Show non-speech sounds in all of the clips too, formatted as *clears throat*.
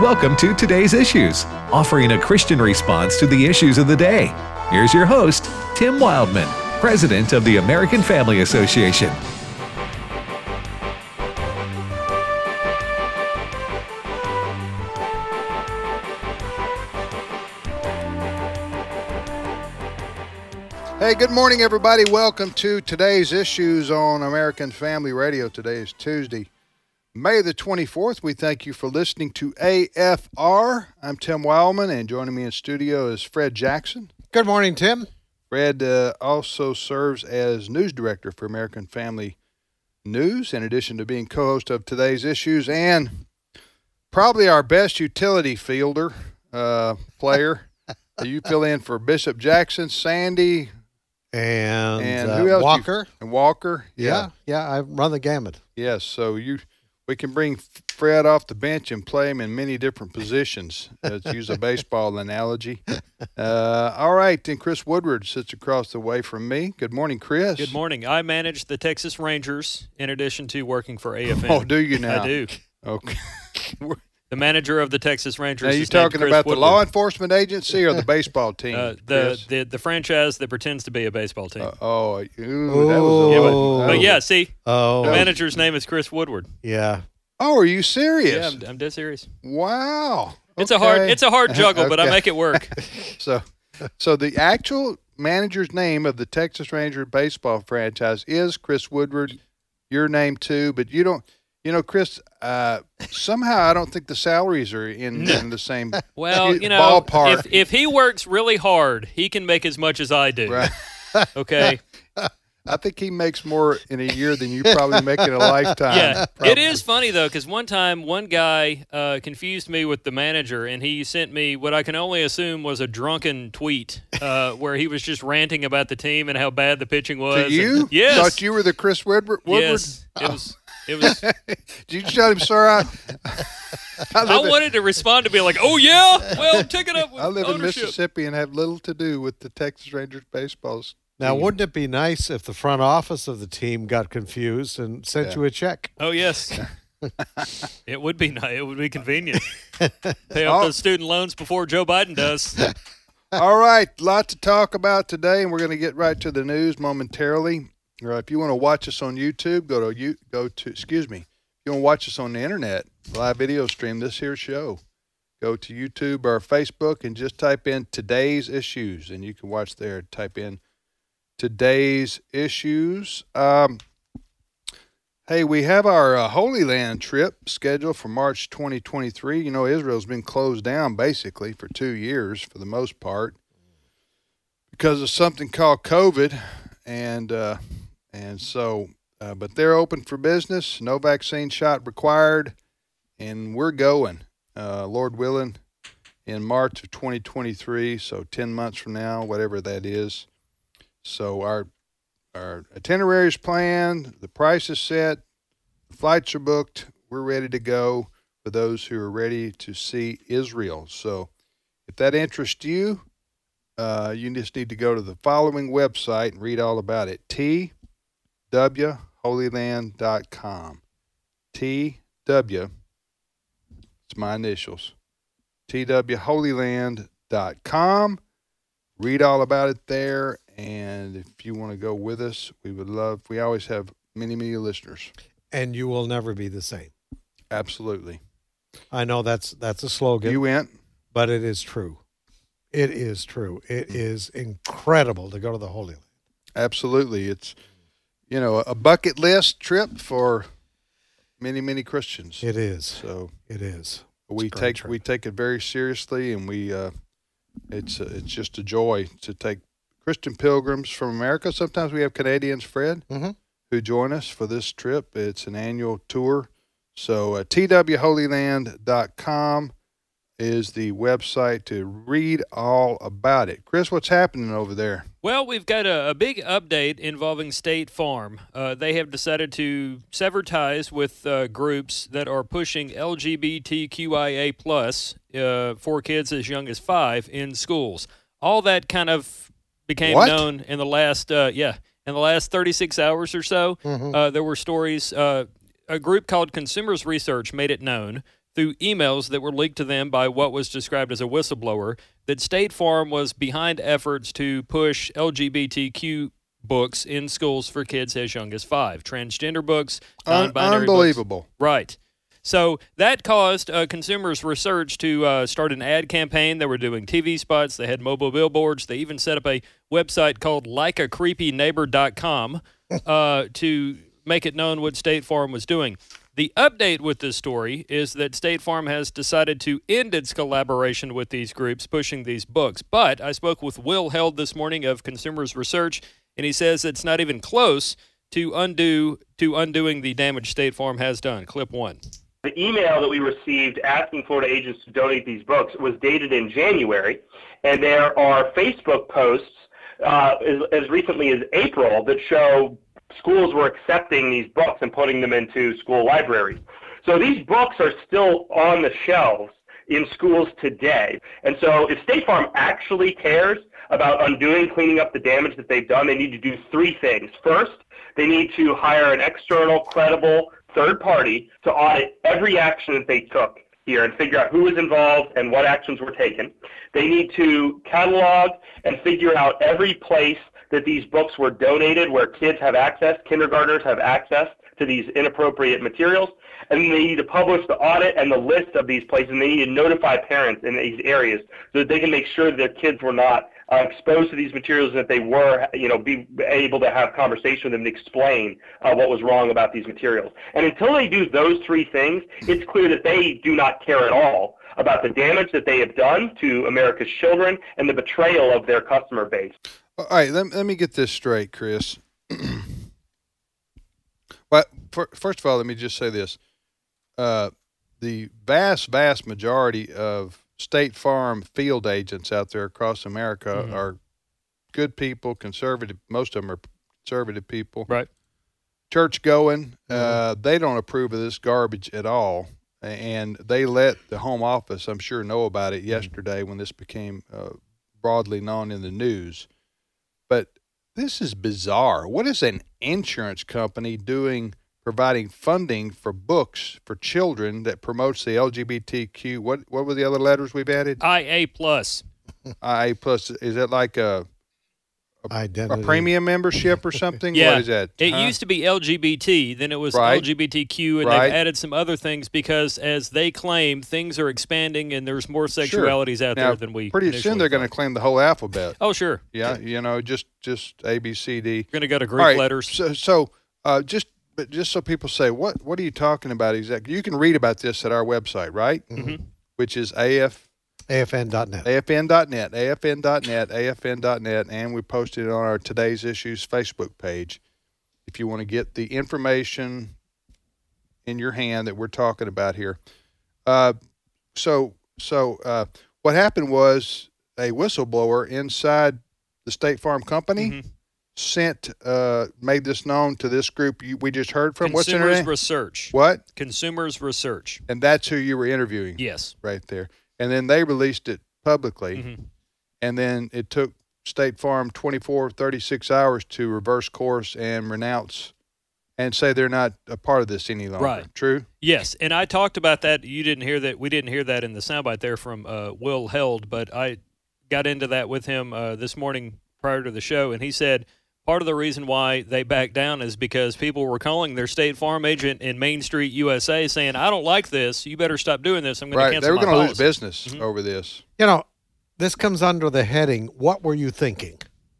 Welcome to Today's Issues, offering a Christian response to the issues of the day. Here's your host, Tim Wildmon, President of the American Family Association. Hey, good morning, everybody. Welcome to today's issues on American Family Radio. Today is Tuesday, May the 24th. We thank you for listening to AFR. I'm Tim Wildmon, and joining me in studio is Fred Jackson. Good morning, Tim. Fred uh, also serves as news director for American Family News, in addition to being co host of today's issues and probably our best utility fielder uh, player. *laughs* you fill in for Bishop Jackson, Sandy, And, and uh, who else? you- Walker. and Walker. yeah, yeah, I run the gamut. Yes. So you, we can bring Fred off the bench and play him in many different positions. Let's use a *laughs* baseball analogy. Uh, all right. Then Chris Woodward sits across the way from me. Good morning, Chris. Good morning. I manage the Texas Rangers in addition to working for AFN. Oh, do you *laughs* now? I do. Okay. *laughs* The manager of the Texas Rangers. now you talking Chris about the law enforcement agency or the baseball *laughs* team? Uh, the, the the franchise that pretends to be a baseball team. Uh, oh, ooh, that was a Oh. yeah, but, but yeah, see, Oh, the manager's name is Chris Woodward. yeah. Oh, are you Yeah, serious? I'm, I'm dead serious. wow. It's a hard it's a hard juggle, but I make it work. *laughs* So, so the actual manager's name of the Texas Ranger baseball franchise is Chris Woodward. Your name too, but you don't. You know, Chris. Uh, somehow, I don't think the salaries are in, in the same. *laughs* Well, *laughs* you know, ballpark. if if he works really hard, he can make as much as I do. Right. *laughs* Okay. I think he makes more in a year than you probably make in a lifetime. yeah, it probably. is funny though, because one time one guy uh, confused me with the manager, and he sent me what I can only assume was a drunken tweet uh, where he was just ranting about the team and how bad the pitching was. To and- you? yes, Thought you were the Chris Woodward? Woodward? yes, it was. It was. *laughs* Did you tell him, sir? I, I I live, in, wanted to respond to be like, "Oh yeah, well, take it up with I live in. Mississippi and have little to do with the Texas Rangers baseballs. Now, team. wouldn't it be nice if the front office of the team got confused and sent Yeah. you a check? Oh yes, *laughs* it would be nice. It would be convenient. *laughs* Pay Oh. off those student loans before Joe Biden does. All right, lot to talk about today, and we're going to get right to the news momentarily. Uh, if you want to watch us on YouTube, go to you go to excuse me. If you want to watch us on the internet, live video stream this here show. Go to YouTube or Facebook and just type in today's issues, and you can watch there. Type in today's issues. Um, hey, we have our uh, Holy Land trip scheduled for March 2023. You know, Israel's been closed down basically for two years for the most part because of something called COVID, and uh, and so, uh, but they're open for business. No vaccine shot required, and we're going. Uh, Lord willing, in March of 2023, so 10 months from now, whatever that is. So our our itinerary is planned, the price is set, flights are booked. We're ready to go for those who are ready to see Israel. So if that interests you, uh, you just need to go to the following website and read all about it. twholyland.com. TW, it's my initials. twholyland.com. Read all about it there. And if you want to go with us, we would love, we always have many, many listeners. And you will never be the same. Absolutely. I know that's that's a slogan, You went? but it is true. It is true. It is incredible to go to the Holy Land. Absolutely. It's, you know, a bucket list trip for many, many Christians. It is. So It is. we take trip. we take it very seriously, and we uh, it's uh, it's just a joy to take Christian pilgrims from America. Sometimes we have Canadians, Fred, Mhm. who join us for this trip. It's an annual tour. So uh, twholyland.com is the website to read all about it. Chris, what's happening over there? Well, we've got a, a big update involving State Farm. Uh, they have decided to sever ties with uh, groups that are pushing LGBTQIA plus uh, for kids as young as five in schools. All that kind of became What? known in the last, uh, yeah, in the last 36 hours or so. Uh, there were stories. Uh, a group called Consumers Research made it known through emails that were leaked to them by what was described as a whistleblower that State Farm was behind efforts to push LGBTQ books in schools for kids as young as five, transgender books, Un- non-binary books. unbelievable. Right. So that caused uh, Consumers Research to uh, start an ad campaign. They were doing TV spots. They had mobile billboards. They even set up a website called likeacreepyneighbor.com *laughs* uh, to make it known what State Farm was doing. The update with this story is that State Farm has decided to end its collaboration with these groups pushing these books. But I spoke with Will Hild this morning of Consumers Research, and he says it's not even close to undo to undoing the damage State Farm has done. Clip one. The email that we received asking Florida agents to donate these books was dated in January, and there are Facebook posts uh, as, as recently as April that show schools were accepting these books and putting them into school libraries. So these books are still on the shelves in schools today. And so if State Farm actually cares about undoing, cleaning up the damage that they've done, they need to do three things. First, they need to hire an external, credible third party to audit every action that they took here and figure out who was involved and what actions were taken. They need to catalog and figure out every place that these books were donated where kids have access, kindergartners have access to these inappropriate materials. And they need to publish the audit and the list of these places, and they need to notify parents in these areas so that they can make sure that their kids were not uh, exposed to these materials that they were, you know, be able to have conversation with them and explain uh, what was wrong about these materials. And until they do those three things, it's clear that they do not care at all about the damage that they have done to America's children and the betrayal of their customer base. All right, let, let me get this straight, Chris. *clears throat* well, for, first of all, let me just say this: uh, the vast, vast majority of State Farm field agents out there across America Mhm. are good people, conservative. Most of them are conservative people, Right. church going. Uh, they don't approve of this garbage at all, and they let the home office, I'm sure, know about it yesterday when this became uh, broadly known in the news. But this is bizarre. What is an insurance company doing? Providing funding for books for children that promotes the LGBTQ. What what were the other letters we've added? IA plus. IA plus. Is that like a a Identity. premium membership or *laughs* something? Yeah. What is that? It Huh? used to be LGBT, then it was Right. LGBTQ, and Right. they've added some other things because, as they claim, things are expanding and there's more sexualities out Now, there than we. Pretty initially soon they're going to claim the whole alphabet. Oh, sure. Yeah, you know, just just A B C D. We're going to go to Greek right, letters. So, so uh, just but just so people say, what what are you talking about exactly? You can read about this at our website, right? Mhm. Which is AF AFN.net. AFN.net, AFN.net, AFN.net, and we posted it on our Today's Issues Facebook page. If you want to get the information in your hand that we're talking about here. Uh, so, so uh, what happened was a whistleblower inside the State Farm Company Mhm. Sent, uh, made this known to this group you, we just heard from. What's their Consumers name? Research. what? Consumers Research. And that's who you were interviewing Yes. right there. And then they released it publicly Mhm. and then it took State Farm 24, 36 hours to reverse course and renounce and say they're not a part of this any longer. Right. True? Yes, and I talked about that. You didn't hear that. We didn't hear that in the soundbite there from uh, Will Hild, but I got into that with him uh, this morning prior to the show, and he said part of the reason why they backed down is because people were calling their State Farm agent in Main Street, USA, saying, "I don't like this. You better stop doing this. I'm going Right. to cancel They were going to lose policy." business Mhm. over this. You know, this comes under the heading, What Were You Thinking?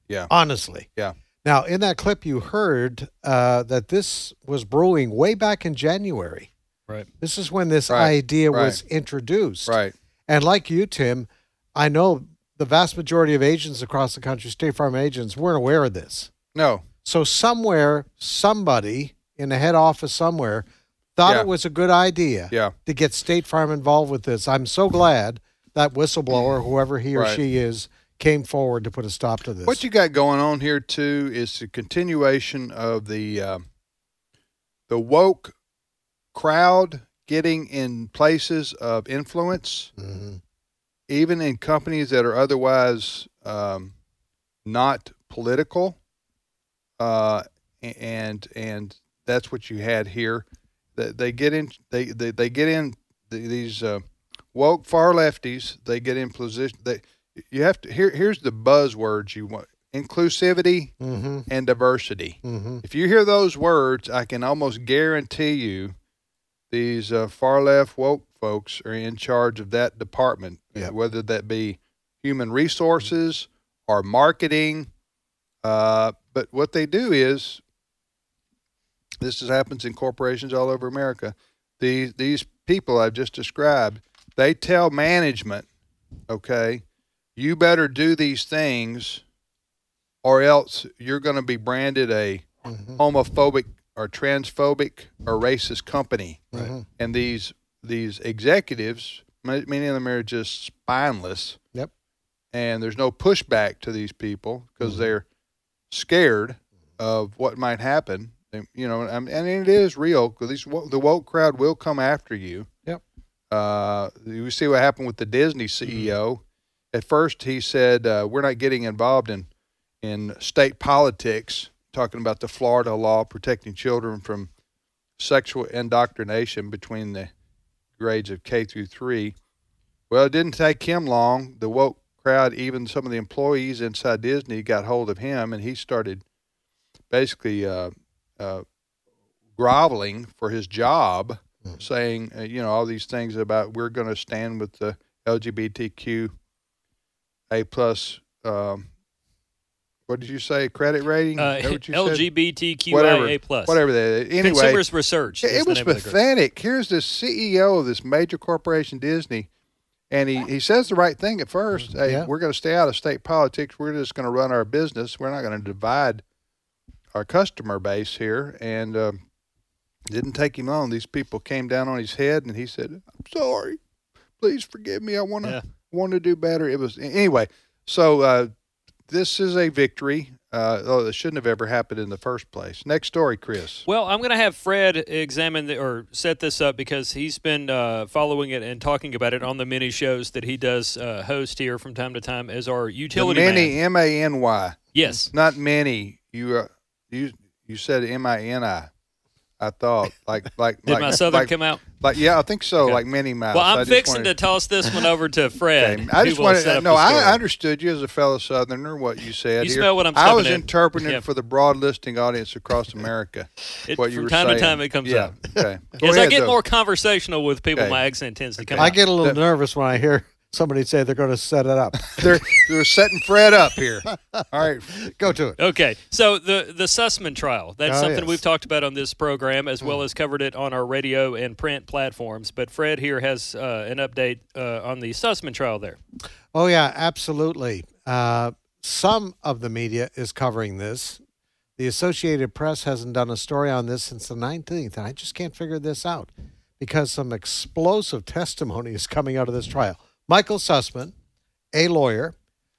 Yeah. Honestly. Yeah. Now, in that clip, you heard uh, that this was brewing way back in January. Right. This is when this Right, idea was introduced. Right. And like you, Tim, I know the vast majority of agents across the country, State Farm agents, weren't aware of this. No. So somewhere, somebody in the head office somewhere thought Yeah. it was a good idea Yeah. to get State Farm involved with this. I'm so glad that whistleblower, whoever he or Right. she is, came forward to put a stop to this. What you got going on here too is the continuation of the uh, the woke crowd getting in places of influence, Mhm. even in companies that are otherwise um, not political. Uh, and and that's what you had here. They, they get in they, they they get in the, these uh, woke far lefties they get in position. They you have to here. Here's the buzzwords you want: inclusivity Mm-hmm. and diversity. Mm-hmm. If you hear those words, I can almost guarantee you these uh, far left woke folks are in charge of that department, Yeah. whether that be human resources or marketing. Uh, but what they do is this is, happens in corporations all over America. These these people I've just described, they tell management, okay, you better do these things, or else you're going to be branded a Mm-hmm. homophobic or transphobic or racist company. Right. And these these executives, many of them are just spineless. Yep. And there's no pushback to these people because Mm-hmm. they're scared of what might happen. And, you know, and and it is real because the woke crowd will come after you. Yep. Uh, you see what happened with the Disney CEO. At first, he said, uh, "We're not getting involved in in state politics." Talking about the Florida law protecting children from sexual indoctrination between the grades of K through three. Well, it didn't take him long. The woke crowd, even some of the employees inside Disney, got hold of him, and he started basically uh, uh, groveling for his job, Mhm. saying, uh, you know, all these things about we're going to stand with the LGBTQ A plus. Um, what did you say? Credit rating? Uh, Is that what you said? LGBTQIA plus. Whatever that. Anyway, Consumers Research. it, is it was name of the group. pathetic. Here's the CEO of this major corporation, Disney, and he, he says the right thing at first. Hey, Yeah. we're going to stay out of state politics. We're just going to run our business. We're not going to divide our customer base here. And um, didn't take him long. These people came down on his head, and he said, "I'm sorry. Please forgive me. I want to Yeah. want to do better." It was anyway. So uh, this is a victory. Uh, oh, it shouldn't have ever happened in the first place. Next story, Chris. Well, I'm going to have Fred examine the, or set this up because he's been uh, following it and talking about it on the many shows that he does uh, host here from time to time as our The utility many man. M A N Y. Yes. Not many. You uh, you you said M I N I. I thought like like *laughs* Did like, my southern like, come out? Like yeah, I think so. Okay. Like many miles. Well, I I'm fixing wanted- to toss this one over to *laughs* Fred. Okay. I just will wanted set no. I understood you as a fellow Southerner. What you said. You here. smell what I'm I was in. interpreting Yeah. it for the broad listening audience across *laughs* America. It- what you from were time saying. to time it comes yeah. up. Okay. *laughs* Go As I get though. more conversational with people, Okay. my accent tends to come I out. get a little nervous when I hear somebody say they're going to set it up. *laughs* They're they're setting Fred up here. All right. Go to it. Okay, so the the Sussman trial. That's Oh, something yes. Hmm. we've talked about on this program, as well as covered it on our radio and print platforms. But Fred here has uh, an update uh, on the Sussman trial. There, Oh yeah, absolutely. Uh, some of the media is covering this. The Associated Press hasn't done a story on this since the 19th, and I just can't figure this out because some explosive testimony is coming out of this trial. Michael Sussman, a lawyer,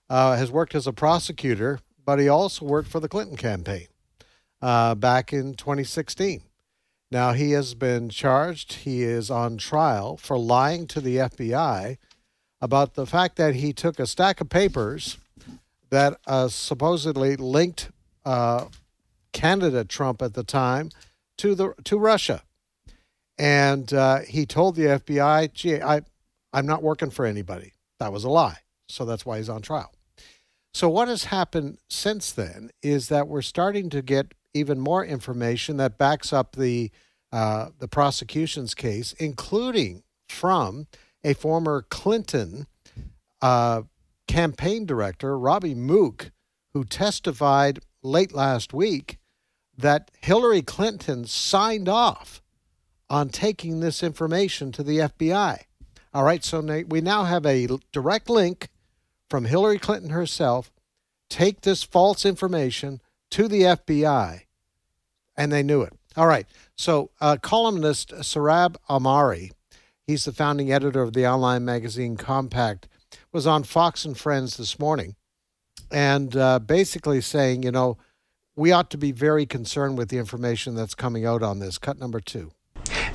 uh, has worked as a prosecutor, but he also worked for the Clinton campaign uh, back in 2016. Now he has been charged. He is on trial for lying to the FBI about the fact that he took a stack of papers that uh, supposedly linked uh, candidate Trump at the time to the to Russia, and uh, he told the FBI, "Gee, I, I'm not working for anybody." That was a lie. So that's why he's on trial. So what has happened since then is that we're starting to get even more information that backs up the uh, the prosecution's case, including from a former Clinton uh, campaign director, Robbie Mook, who testified late last week that Hillary Clinton signed off on taking this information to the FBI. All right, so we now have a direct link from Hillary Clinton herself. Take this false information to the FBI, and they knew it. All right, so uh, columnist Sohrab Ahmari, he's the founding editor of the online magazine Compact, was on Fox and Friends this morning, and uh, basically saying, you know, we ought to be very concerned with the information that's coming out on this. Cut number two.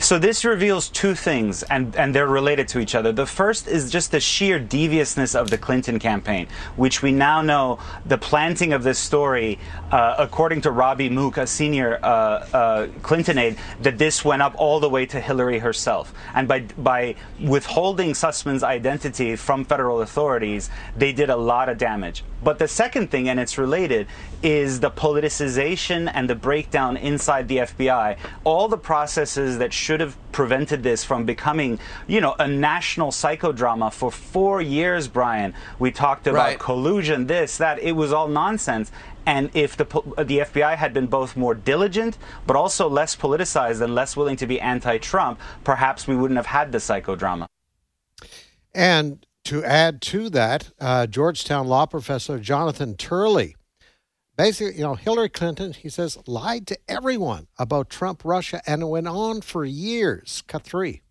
So this reveals two things, and, and they're related to each other. The first is just the sheer deviousness of the Clinton campaign, which we now know the planting of this story, uh, according to Robbie Mook, a senior uh, uh, Clinton aide, that this went up all the way to Hillary herself. And by, by withholding Sussman's identity from federal authorities, they did a lot of damage. But the second thing, and it's related, is the politicization and the breakdown inside the FBI. All the processes that should have prevented this from becoming, you know, a national psychodrama for four years, Brian. We talked about Right. collusion, this, that. It was all nonsense. And if the the FBI had been both more diligent, but also less politicized and less willing to be anti-Trump, perhaps we wouldn't have had the psychodrama. And to add to that, uh, Georgetown law professor Jonathan Turley, basically, you know, Hillary Clinton, he says, lied to everyone about Trump, Russia, and it went on for years. Cut three.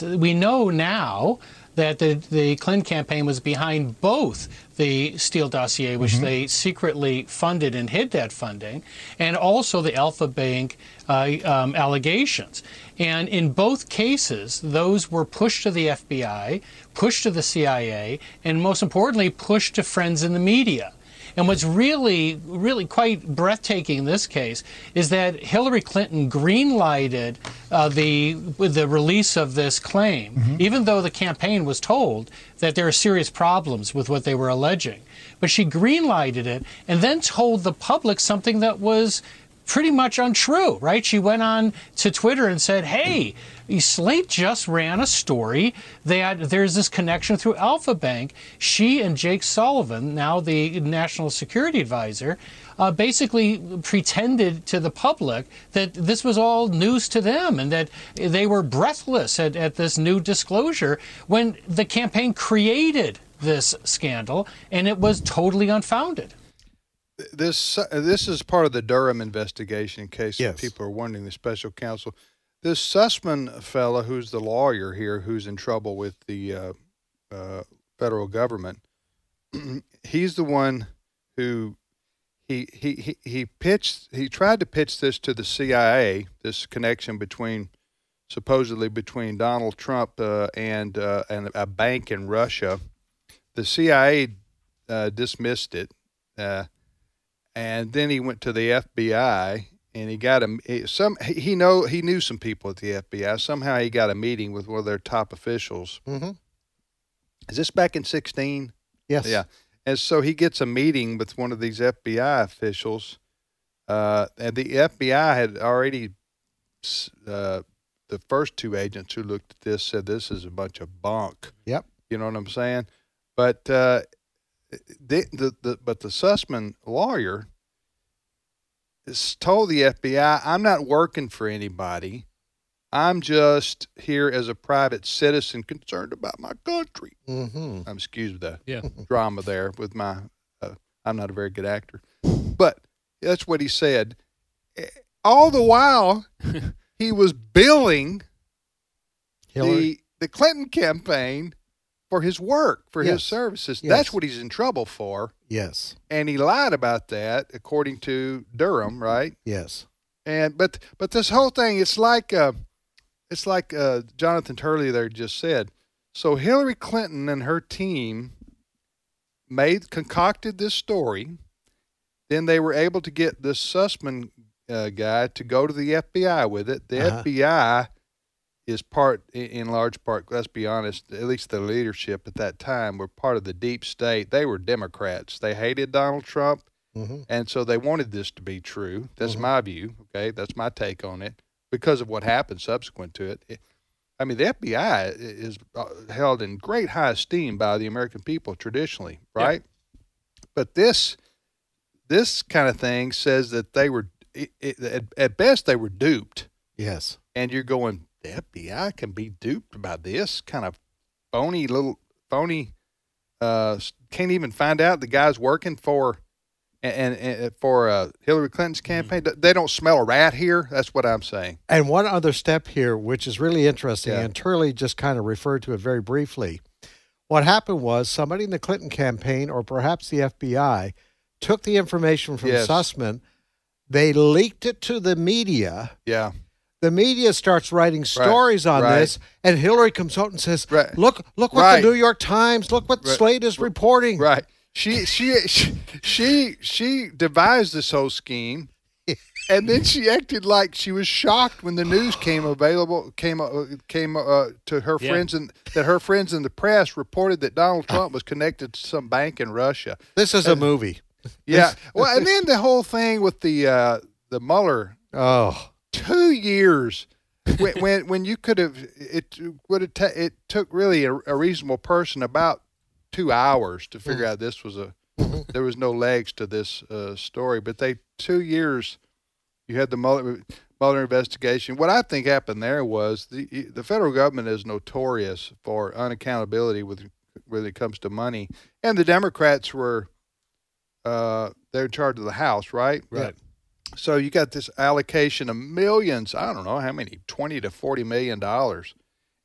we know now that the, the Clinton campaign was behind both the Steele dossier, which they secretly funded and hid that funding, and also the Alfa Bank uh, um, allegations. And in both cases, those were pushed to the FBI, pushed to the CIA, and most importantly, pushed to friends in the media. And what's really, really quite breathtaking in this case is that Hillary Clinton greenlighted uh, the the release of this claim, even though the campaign was told that there are serious problems with what they were alleging. But she greenlighted it and then told the public something that was pretty much untrue, right? She went on to Twitter and said, "Hey, Slate just ran a story that there's this connection through Alfa Bank. She and Jake Sullivan, now the national security advisor, uh, basically pretended to the public that this was all news to them and that they were breathless at, at this new disclosure when the campaign created this scandal and it was totally unfounded." This uh, this is part of the Durham investigation. In case Yes. people are wondering, the special counsel, this Sussman fella, who's the lawyer here, who's in trouble with the uh, uh, federal government, *clears throat* he's the one who he, he he he pitched. He tried to pitch this to the CIA. This connection between supposedly between Donald Trump uh, and uh, and a bank in Russia. The CIA uh, dismissed it. And then he went to the FBI and he got a some he he know he knew some people at the FBI. Somehow he got a meeting with one of their top officials. Mm-hmm. Is this back in sixteen? Yes. Yeah, and so he gets a meeting with one of these FBI officials. Uh, and the FBI had already uh, the first two agents who looked at this said this is a bunch of bunk. Yep. You know what I'm saying? But uh, the, the the but the Sussman lawyer has told the FBI, "I'm not working for anybody. I'm just here as a private citizen concerned about my country." Mm-hmm. I'm excused the Yeah. *laughs* drama there with my. Uh, I'm not a very good actor, but that's what he said. All the while, *laughs* he was billing Hillary. the the Clinton campaign for his work, for Yes. his services. Yes. That's what he's in trouble for, yes. and he lied about that, according to Durham, right? Yes. And but but this whole thing, it's like uh, it's like uh, Jonathan Turley there just said. So Hillary Clinton and her team made concocted this story. Then they were able to get this Sussman uh, guy to go to the FBI with it. The Uh-huh. FBI is part, in large part. Let's be honest. At least the leadership at that time were part of the deep state. They were Democrats. They hated Donald Trump. Mm-hmm. And so they wanted this to be true. That's my view. Okay, that's my take on it because of what happened subsequent to it. I mean, the FBI is uh, held in great high esteem by the American people traditionally, Yeah. right? But this this kind of thing says that they were it, it, at, at best they were duped, Yes. and you're going the FBI can be duped by this kind of phony little phony. Uh, can't even find out the guy's working for and, and, and for uh, Hillary Clinton's campaign. They don't smell a rat here. That's what I'm saying. And one other step here, which is really interesting, Yeah. and Turley just kind of referred to it very briefly. What happened was somebody in the Clinton campaign, or perhaps the FBI, took the information from Yes. Sussman, they leaked it to the media. Yeah, the media starts writing stories on right. this, and Hillary comes out and says, Right. "Look, look what Right. the New York Times, look what Right. Slate is reporting." Right. She she she she, she devised this whole scheme, and then she acted like she was shocked when the news came available came uh, came uh, to her Yeah. friends and that her friends in the press reported that Donald Trump was connected to some bank in Russia. This is a movie. Yeah. Well, and then the whole thing with the uh, the Mueller Oh, two years when when, when you could have it would have ta- it took really a, a reasonable person about two hours to figure out this was a there was no legs to this uh, story but they two years you had the Mueller, Mueller investigation. What I think happened there was the the federal government is notorious for unaccountability with when it comes to money and the Democrats were uh, they're in charge of the House right? Right. So you got this allocation of millions. I don't know how many, twenty to forty million dollars,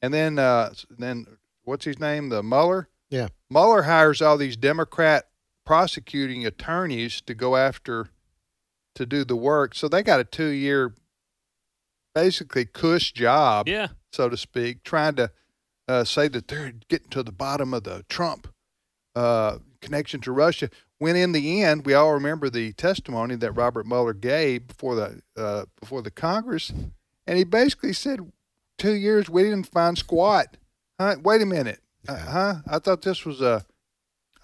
and then uh, then what's his name? The Mueller. Yeah. Mueller hires all these Democrat prosecuting attorneys to go after to do the work. So they got a two year, basically cush job, Yeah. so to speak, trying to uh, say that they're getting to the bottom of the Trump uh, connection to Russia. When in the end, we all remember the testimony that Robert Mueller gave before the uh, before the Congress, and he basically said, two years we didn't find squat. Huh? Wait a minute, uh, huh? I thought this was a."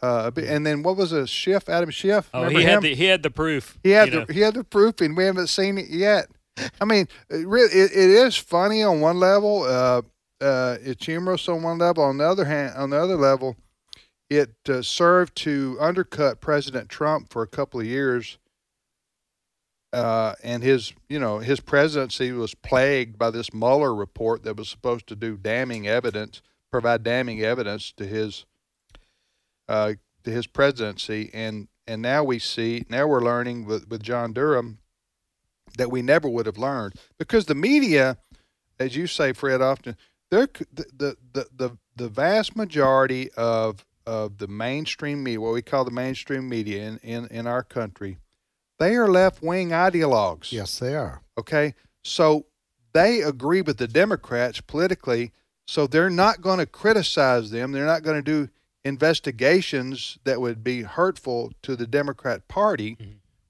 Uh, bit, and then what was a Schiff? Adam Schiff. Oh, Remember he him? had the he had the proof. He had the know. he had the proof, and we haven't seen it yet. I mean, it really, it, it is funny on one level. Uh, uh, it's humorous on one level. On the other hand, on the other level, it uh, served to undercut President Trump for a couple of years. Uh, and his, you know, his presidency was plagued by this Mueller report that was supposed to do damning evidence, provide damning evidence to his, uh, to his presidency, and and now we see, now we're learning with, with John Durham that we never would have learned because the media, as you say, Fred, often they're the the the the, the vast majority of of the mainstream media, what we call the mainstream media in in, in our country, they are left wing ideologues. yes, they are. Okay. So they agree with the Democrats politically. So they're not going to criticize them. They're not going to do investigations that would be hurtful to the Democrat Party,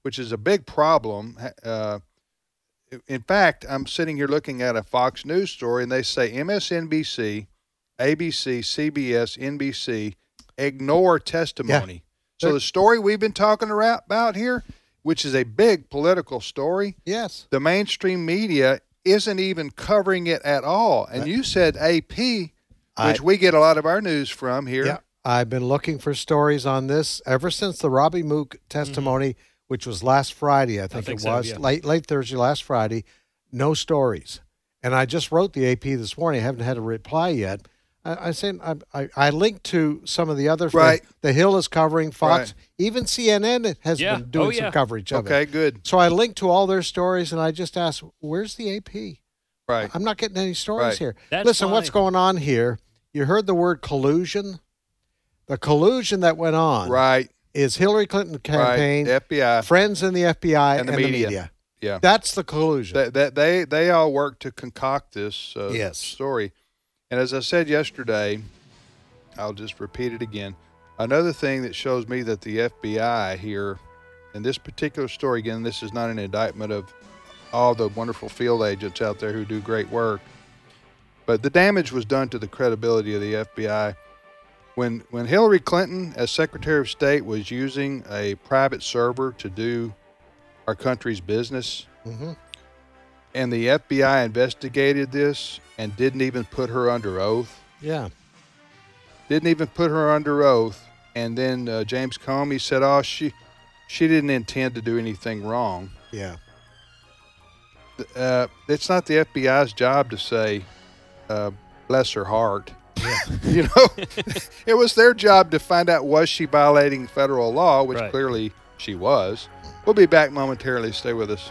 which is a big problem. Uh, in fact, I'm sitting here looking at a Fox News story, and they say MSNBC, ABC, CBS, NBC ignore testimony. So the story we've been talking about about here, which is a big political story, Yes. the mainstream media isn't even covering it at all. And you said AP, which I- we get a lot of our news from here. Yeah. I've been looking for stories on this ever since the Robbie Mook testimony, mm-hmm. which was last Friday, I think, think it so, was yeah. late late Thursday, last Friday. No stories, and I just wrote the AP this morning. I haven't had a reply yet. I, I said I, I, I linked to some of the other Right. The Hill is covering Fox, Right. even CNN has Yeah. been doing Oh, some coverage of Okay, it. Okay, good. So I linked to all their stories, and I just asked, "Where's the AP?" Right. I'm not getting any stories Right. here. That's Listen, what's going on here? You heard the word collusion. The collusion that went on Right. is Hillary Clinton campaign, Right. FBI. friends in the FBI, And and, the the media. media. Yeah. That's the collusion. That, that they they all work to concoct this uh, Yes. story. And as I said yesterday, I'll just repeat it again. Another thing that shows me that the FBI here, in this particular story, again, this is not an indictment of all the wonderful field agents out there who do great work, but the damage was done to the credibility of the FBI. When when Hillary Clinton, as Secretary of State, was using a private server to do our country's business, Mhm. And the FBI investigated this and didn't even put her under oath. yeah. Didn't even put her under oath. And then uh, James Comey said, "Oh, she, she didn't intend to do anything wrong." Yeah. Uh, it's not the FBI's job to say, uh, "Bless her heart." Yeah. *laughs* you know, *laughs* it was their job to find out was she violating federal law, which Right. clearly she was. We'll be back momentarily. Stay with us.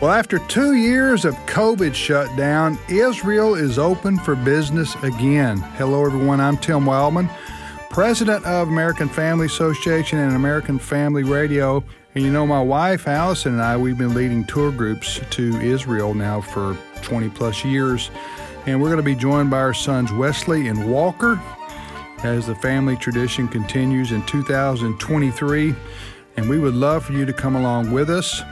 Well, after two years of COVID shutdown, Israel is open for business again. Hello, everyone. I'm Tim Wildmon, president of American Family Association and American Family Radio. And you know, my wife Allison and I, we've been leading tour groups to Israel now for 20 plus years. And we're going to be joined by our sons Wesley and Walker as the family tradition continues in 2023. And we would love for you to come along with us.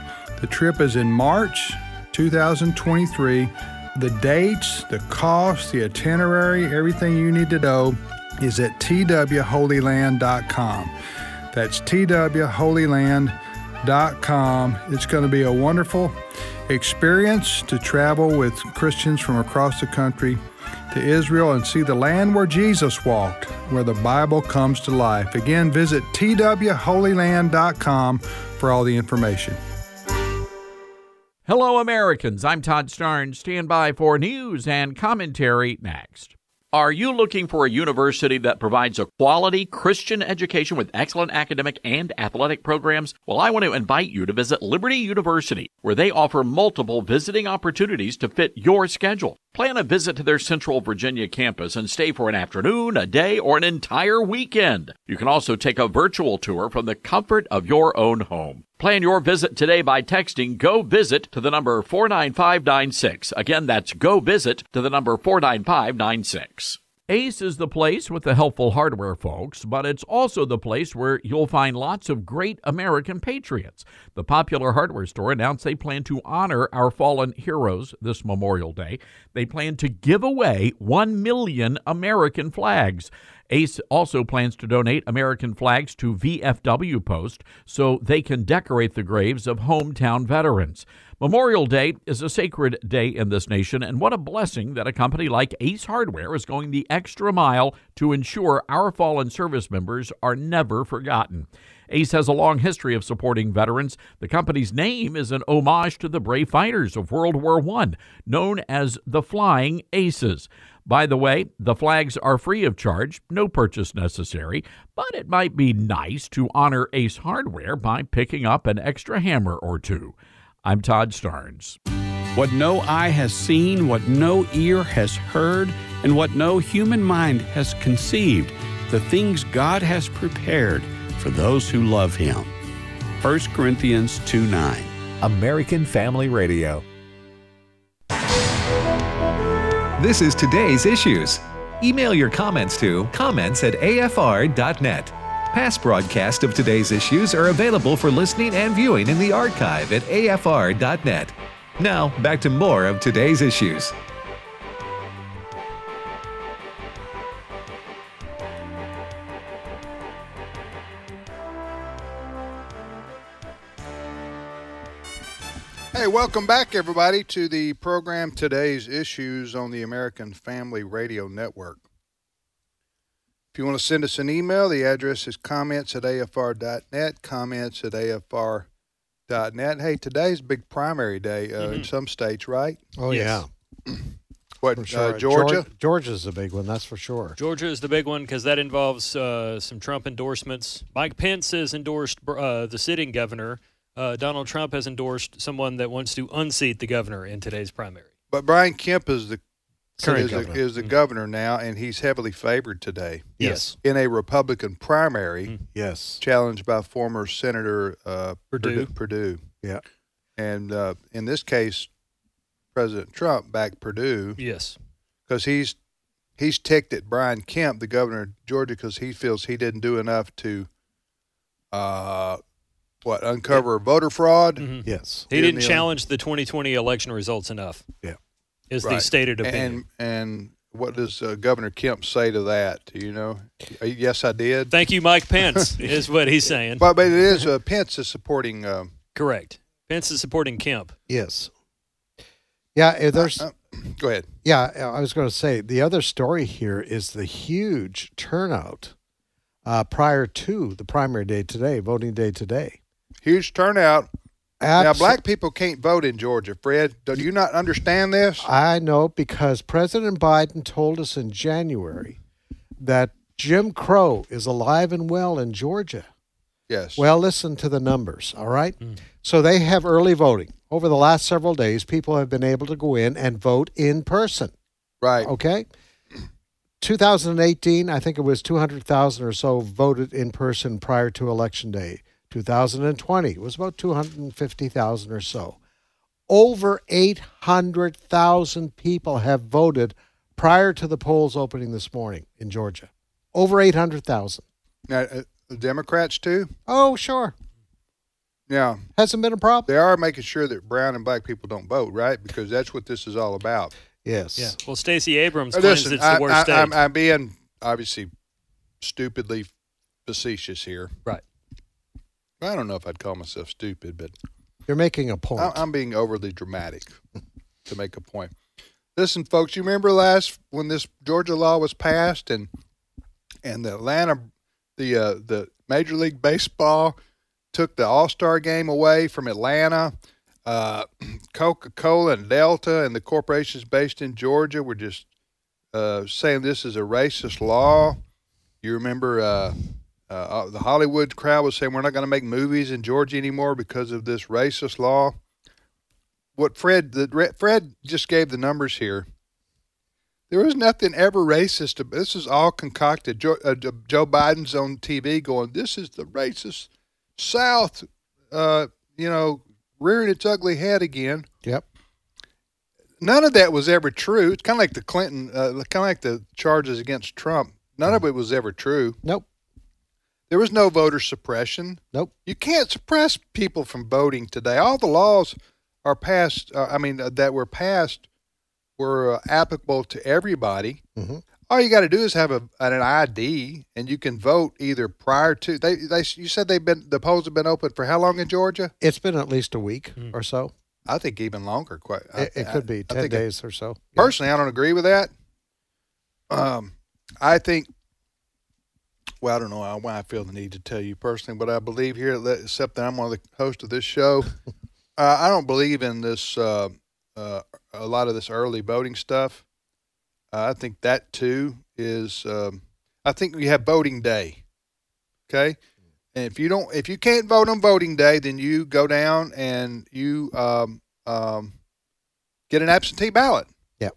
The trip is in March 2023. The dates, the cost, the itinerary, everything you need to know is at twholyland.com. That's twholyland.com. It's going to be a wonderful experience to travel with Christians from across the country to Israel and see the land where Jesus walked, where the Bible comes to life. Again, visit twholyland.com for all the information. Hello, Americans. I'm Todd Starnes. Stand by for news and commentary next. Are you looking for a university that provides a quality Christian education with excellent academic and athletic programs? Well, I want to invite you to visit Liberty University, where they offer multiple visiting opportunities to fit your schedule. Plan a visit to their Central Virginia campus and stay for an afternoon, a day, or an entire weekend. You can also take a virtual tour from the comfort of your own home. Plan your visit today by texting Go Visit to the number 49596. Again, that's Go Visit to the number 49596. Ace is the place with the helpful hardware folks, but it's also the place where you'll find lots of great American patriots. The popular hardware store announced they plan to honor our fallen heroes this Memorial Day. They plan to give away 1 million American flags. Ace also plans to donate American flags to VFW Post so they can decorate the graves of hometown veterans. Memorial Day is a sacred day in this nation, and what a blessing that a company like Ace Hardware is going the extra mile to ensure our fallen service members are never forgotten. Ace has a long history of supporting veterans. The company's name is an homage to the brave fighters of World War I, known as the Flying Aces. By the way, the flags are free of charge, no purchase necessary, but it might be nice to honor Ace Hardware by picking up an extra hammer or two. I'm Todd Starnes. What no eye has seen, what no ear has heard, and what no human mind has conceived, the things God has prepared for those who love Him. 1 Corinthians 2 9. American Family Radio. This is today's issues. Email your comments to comments at afr.net. Past broadcasts of today's issues are available for listening and viewing in the archive at afr.net. Now, back to more of today's issues. Hey, welcome back, everybody, to the program Today's Issues on the American Family Radio Network. If you want to send us an email, the address is comments at afr.net, comments at afr.net. Hey, today's big primary day uh, in some states, right? Oh, Yes. yeah. *clears throat* What, For sure. uh, Georgia? Geor- Georgia's a big one, that's for sure. Georgia is the big one because that involves uh, some Trump endorsements. Mike Pence has endorsed uh, the sitting governor. Uh, Donald Trump has endorsed someone that wants to unseat the governor in today's primary. But Brian Kemp is the Current is, the, governor. is the governor now, and he's heavily favored today Yes. in a Republican primary, Mm. Yes. challenged by former Senator uh, Perdue. Perdue. Yeah. And uh, in this case, President Trump backed Perdue Yes. because he's he's ticked at Brian Kemp, the governor of Georgia, because he feels he didn't do enough to uh, what uncover voter fraud. Mhm. Yes. He didn't the- challenge the 2020 election results enough. Yeah. Is the stated opinion. And and what does uh, Governor Kemp say to that? Do you know? Uh, Yes, I did. Thank you, Mike Pence, *laughs* is what he's saying. But but it is uh, Pence is supporting. Um, Correct. Pence is supporting Kemp. Yes. Yeah, eh, there's. Uh, go ahead. Yeah, I was going to say the other story here is the huge turnout uh, prior to the primary day today, voting day today. Huge turnout. Now, black people can't vote in Georgia, Fred. Do you not understand this? I know because President Biden told us in January that Jim Crow is alive and well in Georgia. Yes. Well, listen to the numbers, all right? Hmm. So they have early voting. Over the last several days, people have been able to go in and vote in person, right. okay? 2018, I think it was 200,000 or so voted in person prior to election day. 2020 it was about 250,000 or so. Over 800,000 people have voted prior to the polls opening this morning in Georgia. Over 800,000. Now, uh, the Democrats too. Oh, sure. Yeah, Hasn't been a problem. they are making sure that brown and black people don't vote, right? Because that's what this is all about. Yes. Yeah. Well, Stacey Abrams claims Listen, it's I, the worst I, state. I'm, I'm being obviously stupidly facetious here. right. I don't know if I'd call myself stupid, but You're making a point. I, I'm being overly dramatic *laughs* to make a point. Listen, folks, you remember last when this Georgia law was passed and and the Atlanta, the uh, the Major League Baseball took the All Star game away from Atlanta. Uh, *clears throat* Coca Cola and Delta and the corporations based in Georgia were just uh, saying this is a racist law. You remember uh, uh, the Hollywood crowd was saying we're not going to make movies in Georgia anymore because of this racist law. What Fred the, Fred just gave the numbers here. There was nothing ever racist. This is all concocted. Joe, uh, Joe Biden's on TV going, "This is the racist South," uh, you know, rearing its ugly head again. Yep. None of that was ever true. It's kind of like the Clinton, uh, kind of like the charges against Trump. None of it was ever true. Nope. There was no voter suppression. Nope. You can't suppress people from voting today. All the laws are passed. Uh, I mean, uh, that were passed were uh, applicable to everybody. Mhm. All you got to do is have a an ID, and you can vote either prior to they. They you said they've been the polls have been open for how long in Georgia? It's been at least a week or so. I think even longer. Quite. I- It, it could be I 10 think it- days or so. Personally, I don't agree with that. Um, I think. Well, I don't know why I feel the need to tell you personally, but I believe here, except that I'm one of the hosts of this show, *laughs* uh, I don't believe in this. Uh, uh, a lot of this early voting stuff. Uh, I think that too is. Um, I think we have voting day. Okay, and if you don't, if you can't vote on voting day, then you go down and you um, um, get an absentee ballot. Yep.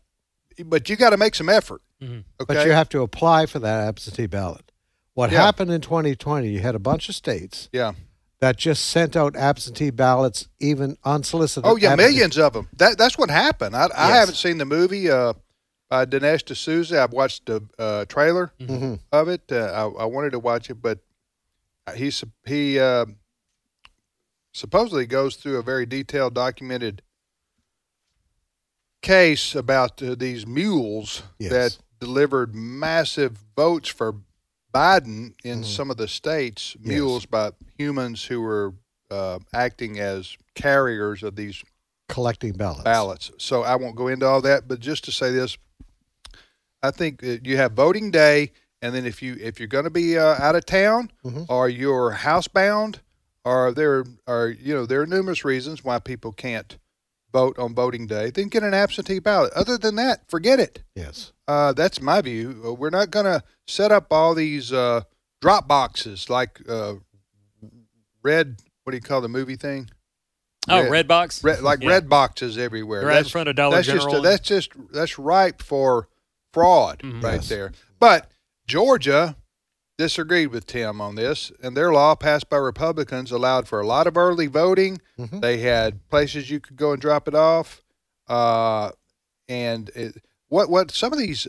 But you got to make some effort. Mhm. Okay. But you have to apply for that absentee ballot. What Yeah. happened in 2020, you had a bunch of states yeah. that just sent out absentee ballots, even unsolicited. Oh yeah, absentee- millions of them. That that's what happened. I, I haven't seen the movie uh, by Dinesh D'Souza. I've watched the uh, trailer Mhm. of it. Uh, I, I wanted to watch it, but he he uh, supposedly goes through a very detailed, documented case about uh, these mules Yes. that delivered massive votes for Biden in Mhm. some of the states. Yes. Mules by humans who were uh, acting as carriers of these collecting ballots. ballots. So I won't go into all that, but just to say this, I think you have voting day, and then if you if you're going to be uh, out of town Mhm. or you're housebound, or there are you know there are numerous reasons why people can't vote on voting day, then get an absentee ballot. Other than that, forget it. Yes. Uh, that's my view. Uh, We're not going to set up all these uh, drop boxes like uh, red. What do you call the movie thing? Oh, Red- red box. Red, like Yeah. red boxes everywhere. Right in That's- front of Dollar that's General. Just, that's just that's ripe for fraud Mhm. right Yes. there. But Georgia disagreed with Tim on this, and their law passed by Republicans allowed for a lot of early voting. Mhm. They had places you could go and drop it off, uh, and it, what what some of these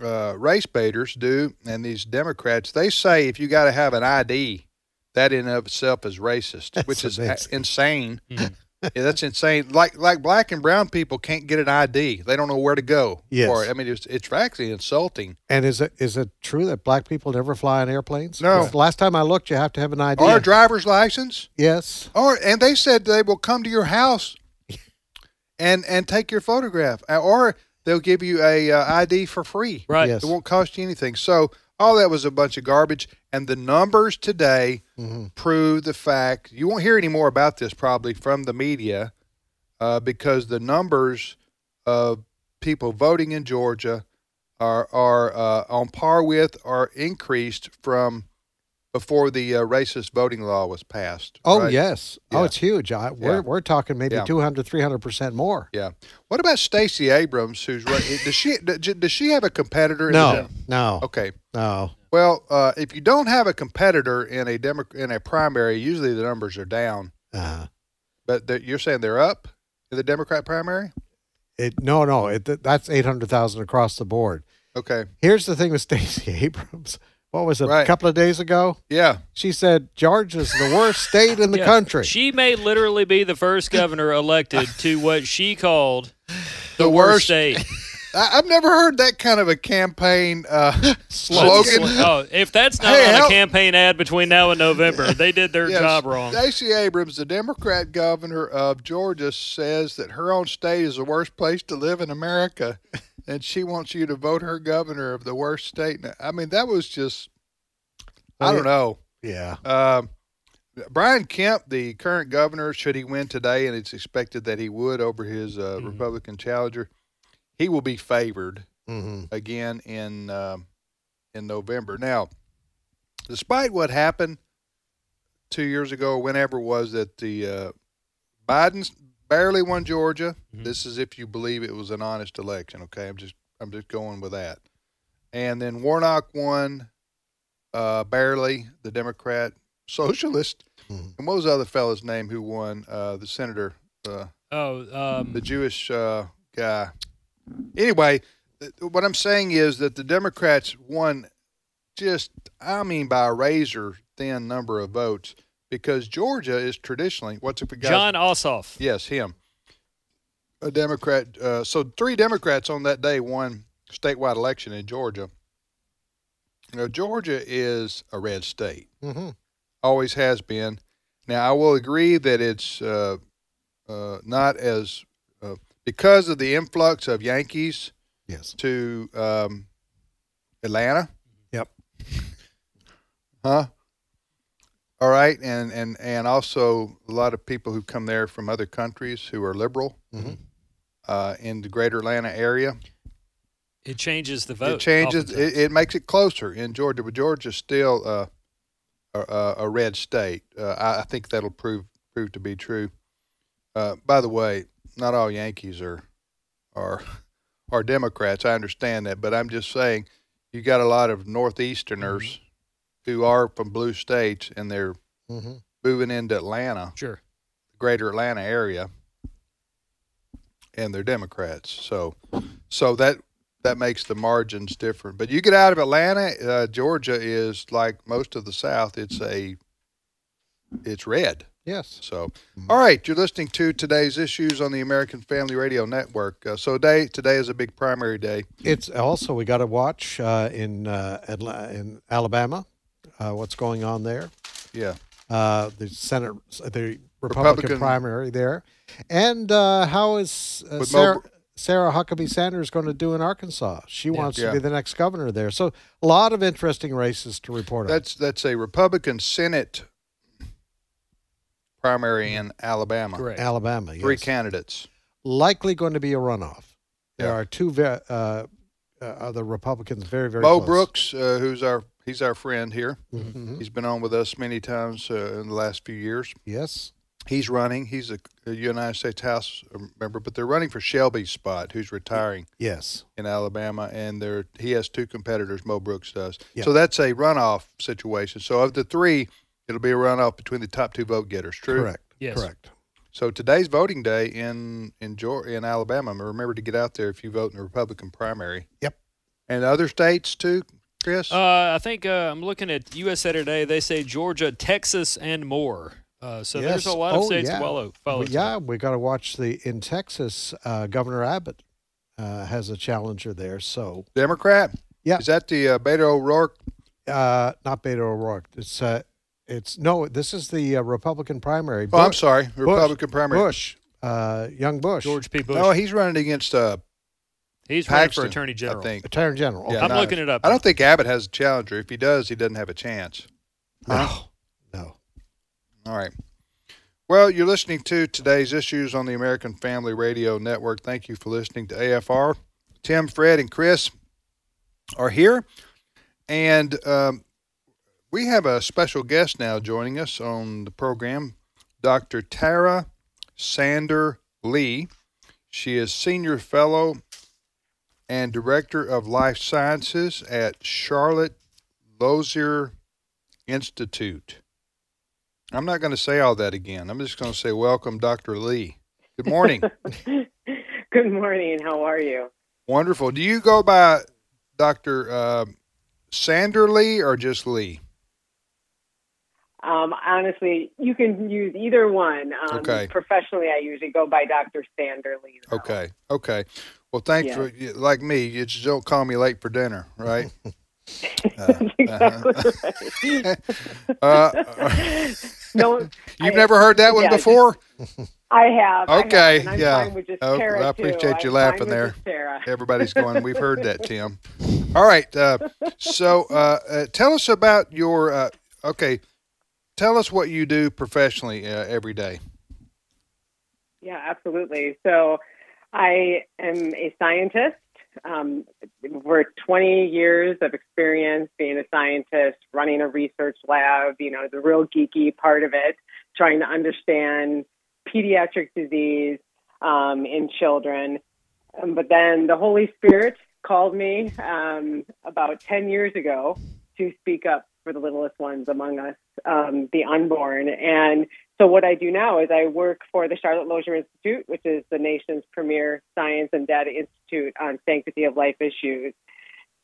uh, race baiters do, and these Democrats, they say if you got to have an ID, that in and of itself is racist, That's which is a- amazing. insane. Mhm. Yeah, that's insane. Like like black and brown people can't get an ID. They don't know where to go Yes. for it. I mean, it's it's actually insulting. And is it is it true that black people never fly on airplanes? No. Last time I looked, you have to have an ID. Or a driver's license. yes. Or and they said they will come to your house and and take your photograph, or they'll give you a uh, ID for free. Right. Yes. It won't cost you anything. So all that was a bunch of garbage. And the numbers today Mm-hmm. prove the fact. You won't hear any more about this probably from the media uh, because the numbers of people voting in Georgia are are uh, on par with or increased from before the uh, racist voting law was passed. Oh right? yes. Oh, it's huge. I, we're Yeah. we're talking maybe Yeah. 200, 300 percent more. Yeah. What about Stacey Abrams? Who's run- does she does she have a competitor? in No, no, Okay. no. Well, uh, if you don't have a competitor in a Demo- in a primary, usually the numbers are down. Uh, But you're saying they're up in the Democrat primary? it no, no. It, that's eight hundred thousand across the board. Okay. Here's the thing with Stacey *laughs* Abrams. What was it? A couple of days ago, Yeah. she said Georgia's the worst state in the *laughs* Yeah. country. She may literally be the first *laughs* governor elected to what she called the, The worst worst- state. *laughs* I, I've never heard that kind of a campaign uh, slogan. Oh, if that's not Hey, on help- a campaign ad between now and November, they did their Yes. job wrong. Stacey Abrams, the Democrat governor of Georgia, says that her own state is the worst place to live in America, and she wants you to vote her governor of the worst state. I mean, that was just, I don't know. yeah. Um, Brian Kemp, the current governor, should he win today, and it's expected that he would over his uh, Republican challenger, he will be favored hmm again in um, in November. Now, despite what happened two years ago, whenever it was that the uh, Biden barely won Georgia. This is if you believe it was an honest election. Okay, I'm just I'm just going with that. And then Warnock won uh, barely, the Democrat *laughs* socialist. Mhm. And what was the other fellow's name who won? Uh, the senator, uh, Oh, um, the Jewish uh, guy. Anyway, th- what I'm saying is that the Democrats won just, I mean, by a razor thin number of votes because Georgia is traditionally, what's it for guys? Jon Ossoff. Yes, him. A Democrat. Uh, so three Democrats on that day won statewide election in Georgia. You know, Georgia is a red state. hmm Always has been. Now, I will agree that it's uh, uh, not as uh, because of the influx of Yankees Yes. to um, Atlanta. Yep. Huh? All right, and, and and also a lot of people who come there from other countries who are liberal Mhm. uh, in the greater Atlanta area. It changes the vote. it changes. It, it makes it closer in Georgia, but Georgia's still uh, a, a, a red state. Uh, I, I think that'll prove prove to be true. Uh, by the way, not all Yankees are are are Democrats. I understand that, but I'm just saying you got a lot of Northeasterners who are from blue states, and they're hmm moving into Atlanta, Sure. The greater Atlanta area, and they're Democrats. So, so that that makes the margins different. But you get out of Atlanta, uh, Georgia is like most of the South. It's a it's red. Yes. So, all right, you're listening to today's issues on the American Family Radio Network. Uh, so, day today is a big primary day. It's also we got to watch uh, in uh, in Alabama uh, what's going on there. Yeah, Uh, the Senate, the Republican, Republican- primary there, and uh, how is uh, With Mo Sarah, Huckabee Sanders going to do in Arkansas? She wants Yeah. to be the next governor there. So a lot of interesting races to report on. that's that's a Republican Senate primary in Alabama. Correct. Alabama. Yes. Three candidates. Likely going to be a runoff. There Yeah. are two ve- uh, uh, other Republicans very very Mo close. Brooks, uh, who's our he's our friend here. Mhm. He's been on with us many times uh, in the last few years. Yes. He's running. He's a, a United States House member, but they're running for Shelby's spot, who's retiring Yes. in Alabama, and they're he has two competitors. Mo Brooks does. Yeah. So that's a runoff situation. So of the three, it'll be a runoff between the top two vote getters. True. Correct. Yes. Correct. So today's voting day in in Georgia, in Alabama. Remember to get out there if you vote in the Republican primary. Yep. And other states too, Chris. Uh, I think uh, I'm looking at USA Today. They say Georgia, Texas, and more. Uh, so Yes. there's a lot of Oh, states yeah. follow. follow Well, yeah, we got to watch the in Texas. Uh, Governor Abbott uh, has a challenger there. So Democrat. Yeah. Is that the uh, Beto O'Rourke? uh, not Beto O'Rourke. It's uh, it's no. This is the uh, Republican primary. Oh, I'm Bush- sorry, Bush- Republican primary. Bush, uh, young Bush, George P. Bush. No, he's running against uh, He's running Paxton, for Attorney General. I think. Attorney General. Yeah, I'm no, looking it up. I don't think Abbott has a challenger. If he does, he doesn't have a chance. No, no. All right. Well, you're listening to today's issues on the American Family Radio Network. Thank you for listening to AFR. Tim, Fred, and Chris are here. And um, we have a special guest now joining us on the program, Dr. Tara Sander Lee. She is Senior Fellow and Director of Life Sciences at Charlotte Lozier Institute. I'm not going to say all that again. I'm just going to say, Welcome, Dr. Lee. Good morning. *laughs* Good morning. How are you? Wonderful. Do you go by Dr. Uh, Sander Lee or just Lee? Um, honestly, you can use either one. Um, Okay. Professionally, I usually go by Dr. Sander Lee. though. Okay. Okay. Well, thanks Yeah. for like me. You just don't call me late for dinner, right? That's exactly right. Uh, *laughs* no, *laughs* You've I- never heard that one yeah, before? I have. Okay, I'm yeah. fine Oh, Tara, I appreciate too. you I'm laughing there. *laughs* Everybody's going. We've heard that, Tim. All right. Uh, so, uh, uh, tell us about your. Uh, okay, tell us what you do professionally uh, every day. Yeah, absolutely. So I am a scientist. Um, we're 20 years of experience being a scientist, running a research lab, you know, the real geeky part of it, trying to understand pediatric disease um, in children. Um, but then the Holy Spirit called me um, about 10 years ago to speak up for the littlest ones among us, um, the unborn. And so what I do now is I work for the Charlotte Lozier Institute, which is the nation's premier science and data institute on sanctity of life issues.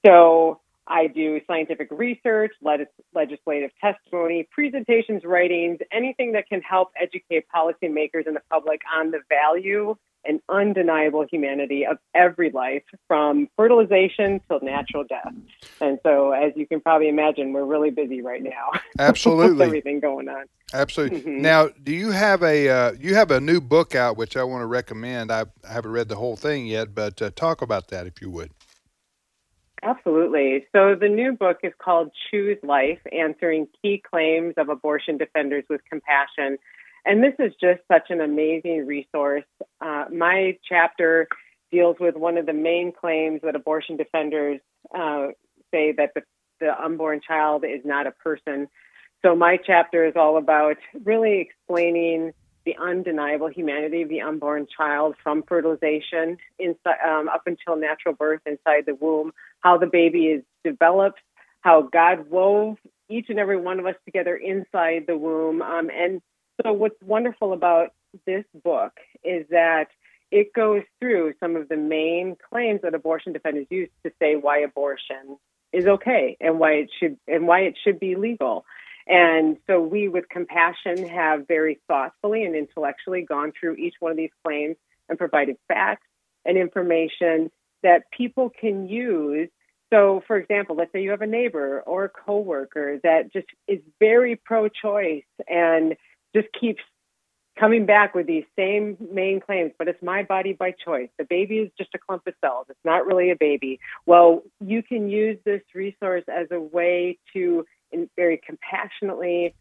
So I do scientific research, legis- legislative testimony, presentations, writings, anything that can help educate policymakers and the public on the value and undeniable humanity of every life from fertilization till natural death. And so, as you can probably imagine, we're really busy right now. *laughs* Absolutely. with everything going on. Absolutely. Mhm. Now, do you have a uh, you have a new book out which I want to recommend? I, I haven't read the whole thing yet, but uh, talk about that if you would. Absolutely. So the new book is called Choose Life Answering Key Claims of Abortion Defenders with Compassion. And this is just such an amazing resource. Uh, my chapter deals with one of the main claims that abortion defenders uh, say that the, the unborn child is not a person. So my chapter is all about really explaining the undeniable humanity of the unborn child from fertilization inside, um, up until natural birth inside the womb, how the baby is developed, how God wove each and every one of us together inside the womb. Um, and so, what's wonderful about this book is that it goes through some of the main claims that abortion defenders use to say why abortion is okay and why it should and why it should be legal. And so we, with compassion, have very thoughtfully and intellectually gone through each one of these claims and provided facts and information that people can use. So, for example, let's say you have a neighbor or a coworker that just is very pro-choice and just keeps coming back with these same main claims, but it's my body by choice. The baby is just a clump of cells. It's not really a baby. Well, you can use this resource as a way to, in very compassionately,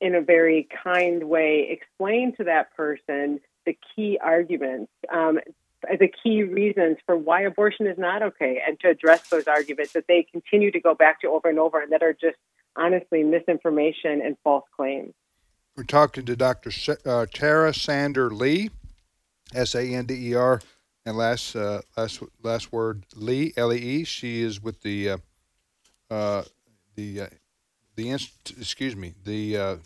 in a very kind way, explain to that person the key arguments, um, the key reasons for why abortion is not okay, and to address those arguments that they continue to go back to over and over and that are just honestly misinformation and false claims. We're talking to Dr. Uh, Tara Sander Lee, S A N D E R, and last uh, last last word Lee L E E. She is with the uh, uh, the uh, the inst- excuse me the uh,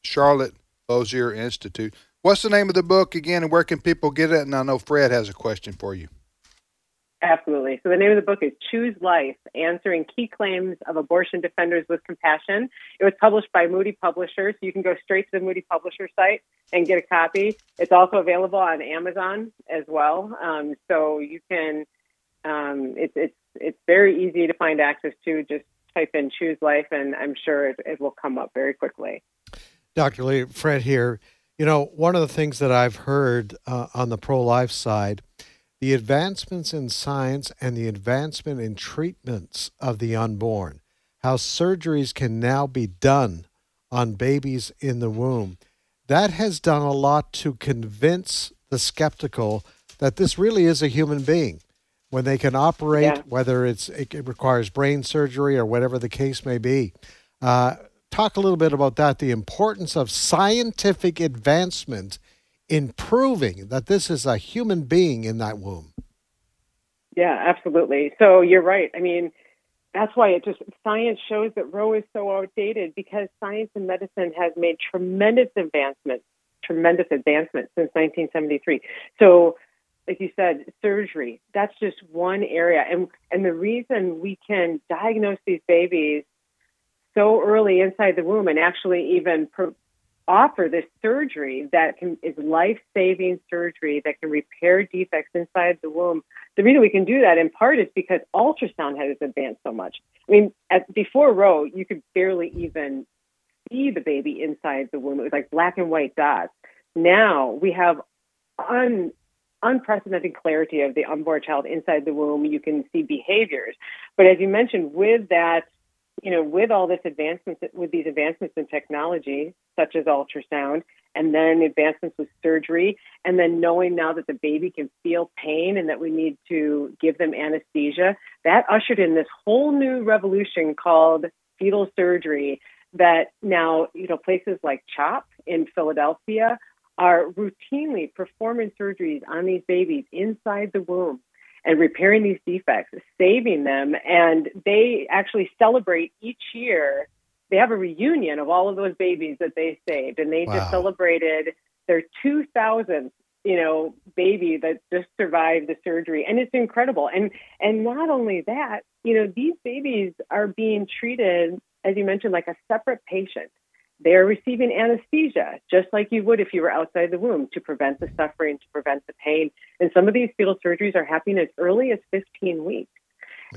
Charlotte Lozier Institute. What's the name of the book again, and where can people get it? And I know Fred has a question for you. Absolutely. So the name of the book is Choose Life Answering Key Claims of Abortion Defenders with Compassion. It was published by Moody Publishers. You can go straight to the Moody Publisher site and get a copy. It's also available on Amazon as well. Um, so you can, um, it's, it's, it's very easy to find access to. Just type in Choose Life, and I'm sure it, it will come up very quickly. Dr. Lee, Fred here. You know, one of the things that I've heard uh, on the pro life side the advancements in science and the advancement in treatments of the unborn, how surgeries can now be done on babies in the womb, that has done a lot to convince the skeptical that this really is a human being. When they can operate, yeah. whether it's it requires brain surgery or whatever the case may be. Uh, talk a little bit about that, the importance of scientific advancement in proving that this is a human being in that womb. Yeah, absolutely. So you're right. I mean, that's why it just science shows that Roe is so outdated because science and medicine has made tremendous advancements, tremendous advancements since 1973. So, like you said, surgery, that's just one area. And and the reason we can diagnose these babies so early inside the womb and actually even offer this surgery that can, is life-saving surgery that can repair defects inside the womb. The reason we can do that in part is because ultrasound has advanced so much. I mean, at, before Roe, you could barely even see the baby inside the womb. It was like black and white dots. Now we have un, unprecedented clarity of the unborn child inside the womb. You can see behaviors. But as you mentioned, with that you know, with all this advancements, with these advancements in technology, such as ultrasound, and then advancements with surgery, and then knowing now that the baby can feel pain and that we need to give them anesthesia, that ushered in this whole new revolution called fetal surgery. That now, you know, places like CHOP in Philadelphia are routinely performing surgeries on these babies inside the womb and repairing these defects, saving them. And they actually celebrate each year. They have a reunion of all of those babies that they saved, and they wow. just celebrated their 2000th, you know, baby that just survived the surgery, and it's incredible. And and not only that, you know, these babies are being treated, as you mentioned, like a separate patient. They're receiving anesthesia, just like you would if you were outside the womb, to prevent the suffering, to prevent the pain. And some of these fetal surgeries are happening as early as 15 weeks.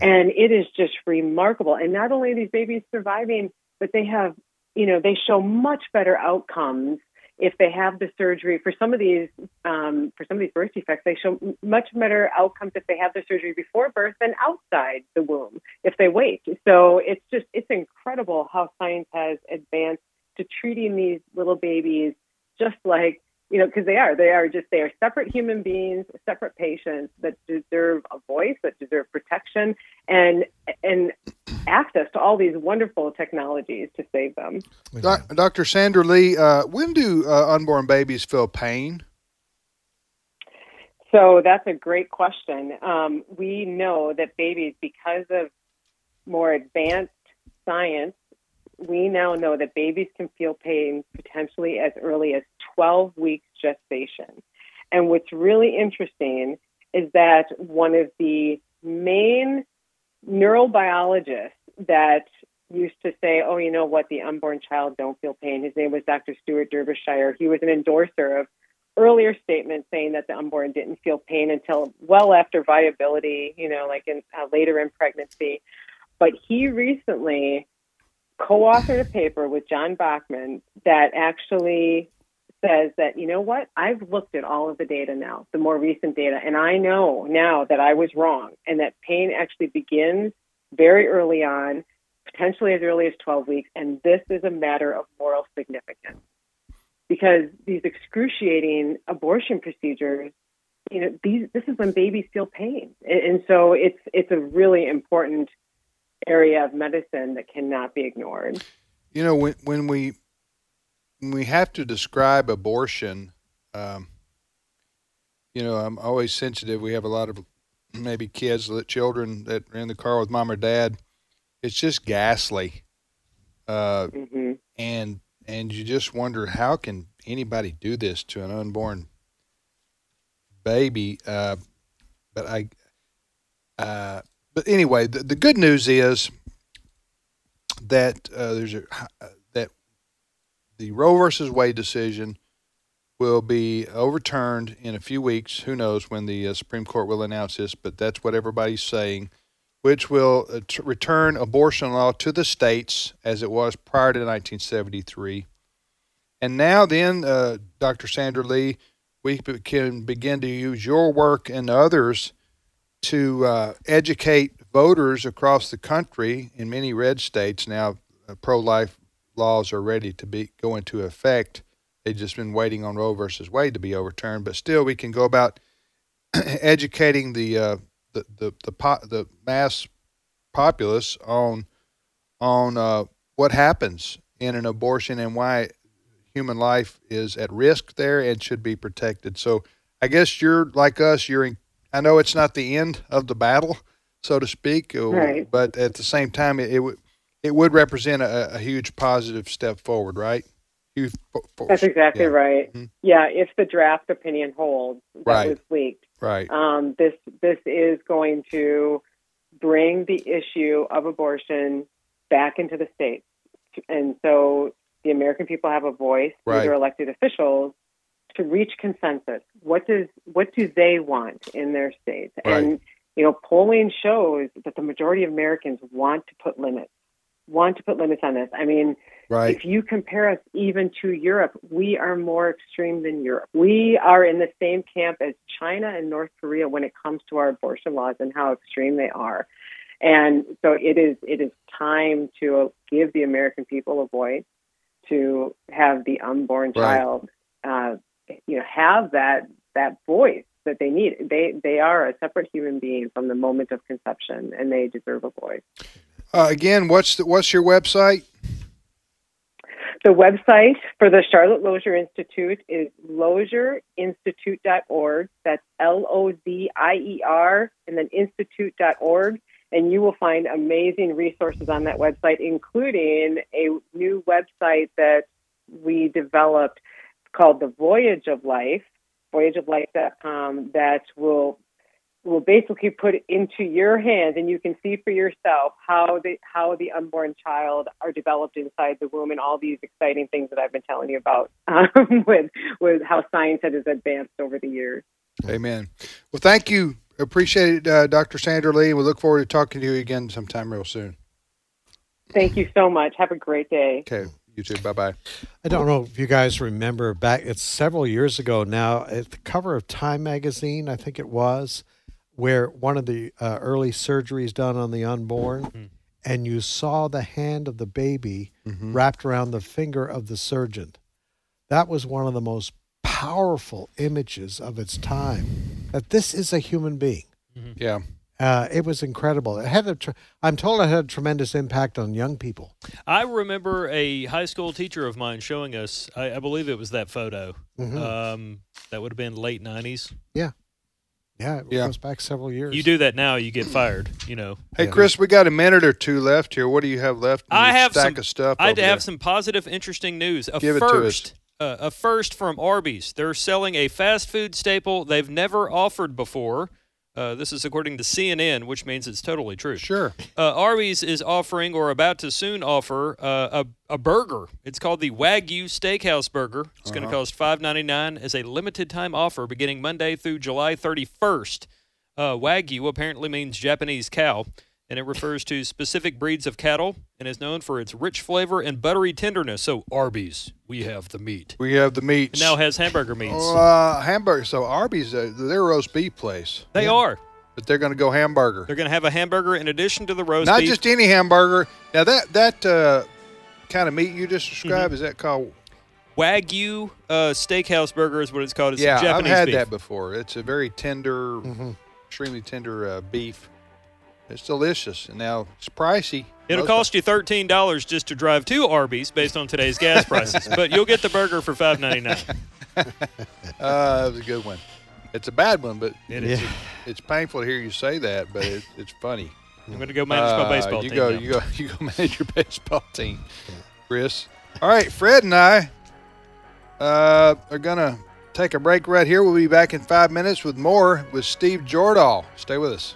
And it is just remarkable. And not only are these babies surviving, but they have, you know, they show much better outcomes if they have the surgery. For some of these, um, for some of these birth defects, they show much better outcomes if they have the surgery before birth than outside the womb if they wait. So it's just, it's incredible how science has advanced to treating these little babies just like you know because they are they are just they are separate human beings separate patients that deserve a voice that deserve protection and and access to all these wonderful technologies to save them. Dr Sander Lee uh, when do uh, unborn babies feel pain? So that's a great question. Um, we know that babies because of more advanced science we now know that babies can feel pain potentially as early as 12 weeks gestation. And what's really interesting is that one of the main neurobiologists that used to say, oh, you know what, the unborn child don't feel pain. His name was Dr. Stuart Derbyshire. He was an endorser of earlier statements saying that the unborn didn't feel pain until well after viability, you know, like in uh, later in pregnancy. But he recently co-authored a paper with John Bockmann that actually says that you know what? I've looked at all of the data now, the more recent data, and I know now that I was wrong, and that pain actually begins very early on, potentially as early as 12 weeks, and this is a matter of moral significance. Because these excruciating abortion procedures you know these this is when babies feel pain. And, and so it's it's a really important area of medicine that cannot be ignored. You know, when when we when we have to describe abortion, um, you know, I'm always sensitive. We have a lot of maybe kids, children that are in the car with mom or dad. It's just ghastly, uh, mm-hmm. and and you just wonder how can anybody do this to an unborn baby. Uh, but I Uh, but anyway, the, the good news is that uh, there's a that the Roe versus Wade decision will be overturned in a few weeks. Who knows when the uh, Supreme Court will announce this? But that's what everybody's saying, which will uh, t- return abortion law to the states as it was prior to 1973. And now, then, uh, Dr. Sander Lee, we can begin to use your work and others to uh, educate voters across the country in many red states. Now uh, pro-life laws are ready to be go into effect. They've just been waiting on roe versus wade to be overturned but still we can go about *clears throat* educating the uh, the the the, po- the mass populace on on uh, what happens in an abortion and why human life is at risk there and should be protected. So i guess you're like us you're in, i know it's not the end of the battle so to speak. Right. But at the same time, it, it would it would represent a, a huge positive step forward, right? Huge force. That's exactly Yeah. right. Mhm. Yeah, if the draft opinion holds that Right. was leaked, Right. um, this this is going to bring the issue of abortion back into the states, and so the American people have a voice through Right. their elected officials to reach consensus. What does what do they want in their states? Right. And you know, polling shows that the majority of Americans want to put limits, want to put limits on this. I mean, Right. if you compare us even to Europe, we are more extreme than Europe. We are in the same camp as China and North Korea when it comes to our abortion laws and how extreme they are. And so it is it is time to give the American people a voice to have the unborn Right. child uh, you know have that that voice that they need. They they are a separate human being from the moment of conception and they deserve a voice. Uh, again, what's the, what's your website? The website for the Charlotte Lozier Institute is lozierinstitute.org. That's L O Z I E R and then institute.org. And you will find amazing resources on that website, including a new website that we developed called The Voyage of Life, voyageoflife.com, that will will basically put it into your hands and you can see for yourself how the how the unborn child are developed inside the womb and all these exciting things that I've been telling you about um, *laughs* with with how science has advanced over the years. Amen. Well, thank you. Appreciate it, uh, Dr. Sander Lee. We look forward to talking to you again sometime real soon. Thank you so much. Have a great day. Okay. You too. Bye bye. I don't know if you guys remember back, it's several years ago now, at the cover of Time magazine, I think it was, where one of the uh, early surgeries done on the unborn, and you saw the hand of the baby wrapped around the finger of the surgeon. That was one of the most powerful images of its time that this is a human being. Yeah. Uh, it was incredible. It had a tr- I'm told it had a tremendous impact on young people. I remember a high school teacher of mine showing us. I, I believe it was that photo. Mhm. Um, that would have been late '90s. Yeah. Yeah, it Yeah. goes back several years. You do that now, you get fired. You know. Hey, Chris, we got a minute or two left here. What do you have left? I have stack some of stuff. I over have there? some positive, interesting news. A Give it to us. uh, a first from Arby's. They're selling a fast food staple they've never offered before. Uh, this is according to CNN, which means it's totally true. Sure. Uh, Arby's is offering, or about to soon offer, uh, a, a burger. It's called the Wagyu Steakhouse Burger. It's going to Uh-huh. cost five ninety nine as a limited time offer beginning Monday through July thirty first. Uh, Wagyu apparently means Japanese cow, and it refers to specific breeds of cattle and is known for its rich flavor and buttery tenderness. So Arby's, we have the meat. We have the meat. Now has hamburger meats. Uh, hamburger. So Arby's, uh, they're a roast beef place, they are. but they're going to go hamburger. They're going to have a hamburger in addition to the roast Not beef. just any hamburger. Now that that uh, kind of meat you just described Mm-hmm. is that called? Wagyu uh, Steakhouse Burger is what it's called. It's yeah, Japanese I've had beef. that before. It's a very tender, Mm-hmm. extremely tender uh, beef. It's delicious, and now it's pricey. It'll cost you thirteen dollars just to drive to Arby's based on today's gas *laughs* prices, but you'll get the burger for five ninety nine. *laughs* Uh, that was a good one. It's a bad one, but It it's, is. it's painful to hear you say that, but it, it's funny. I'm going to go manage my Uh, baseball you team. Go, now. you go, *laughs* you go manage your baseball team, Chris. All right, Fred and I uh, are gonna take a break right here. We'll be back in five minutes with more with Steve Jordahl. Stay with us.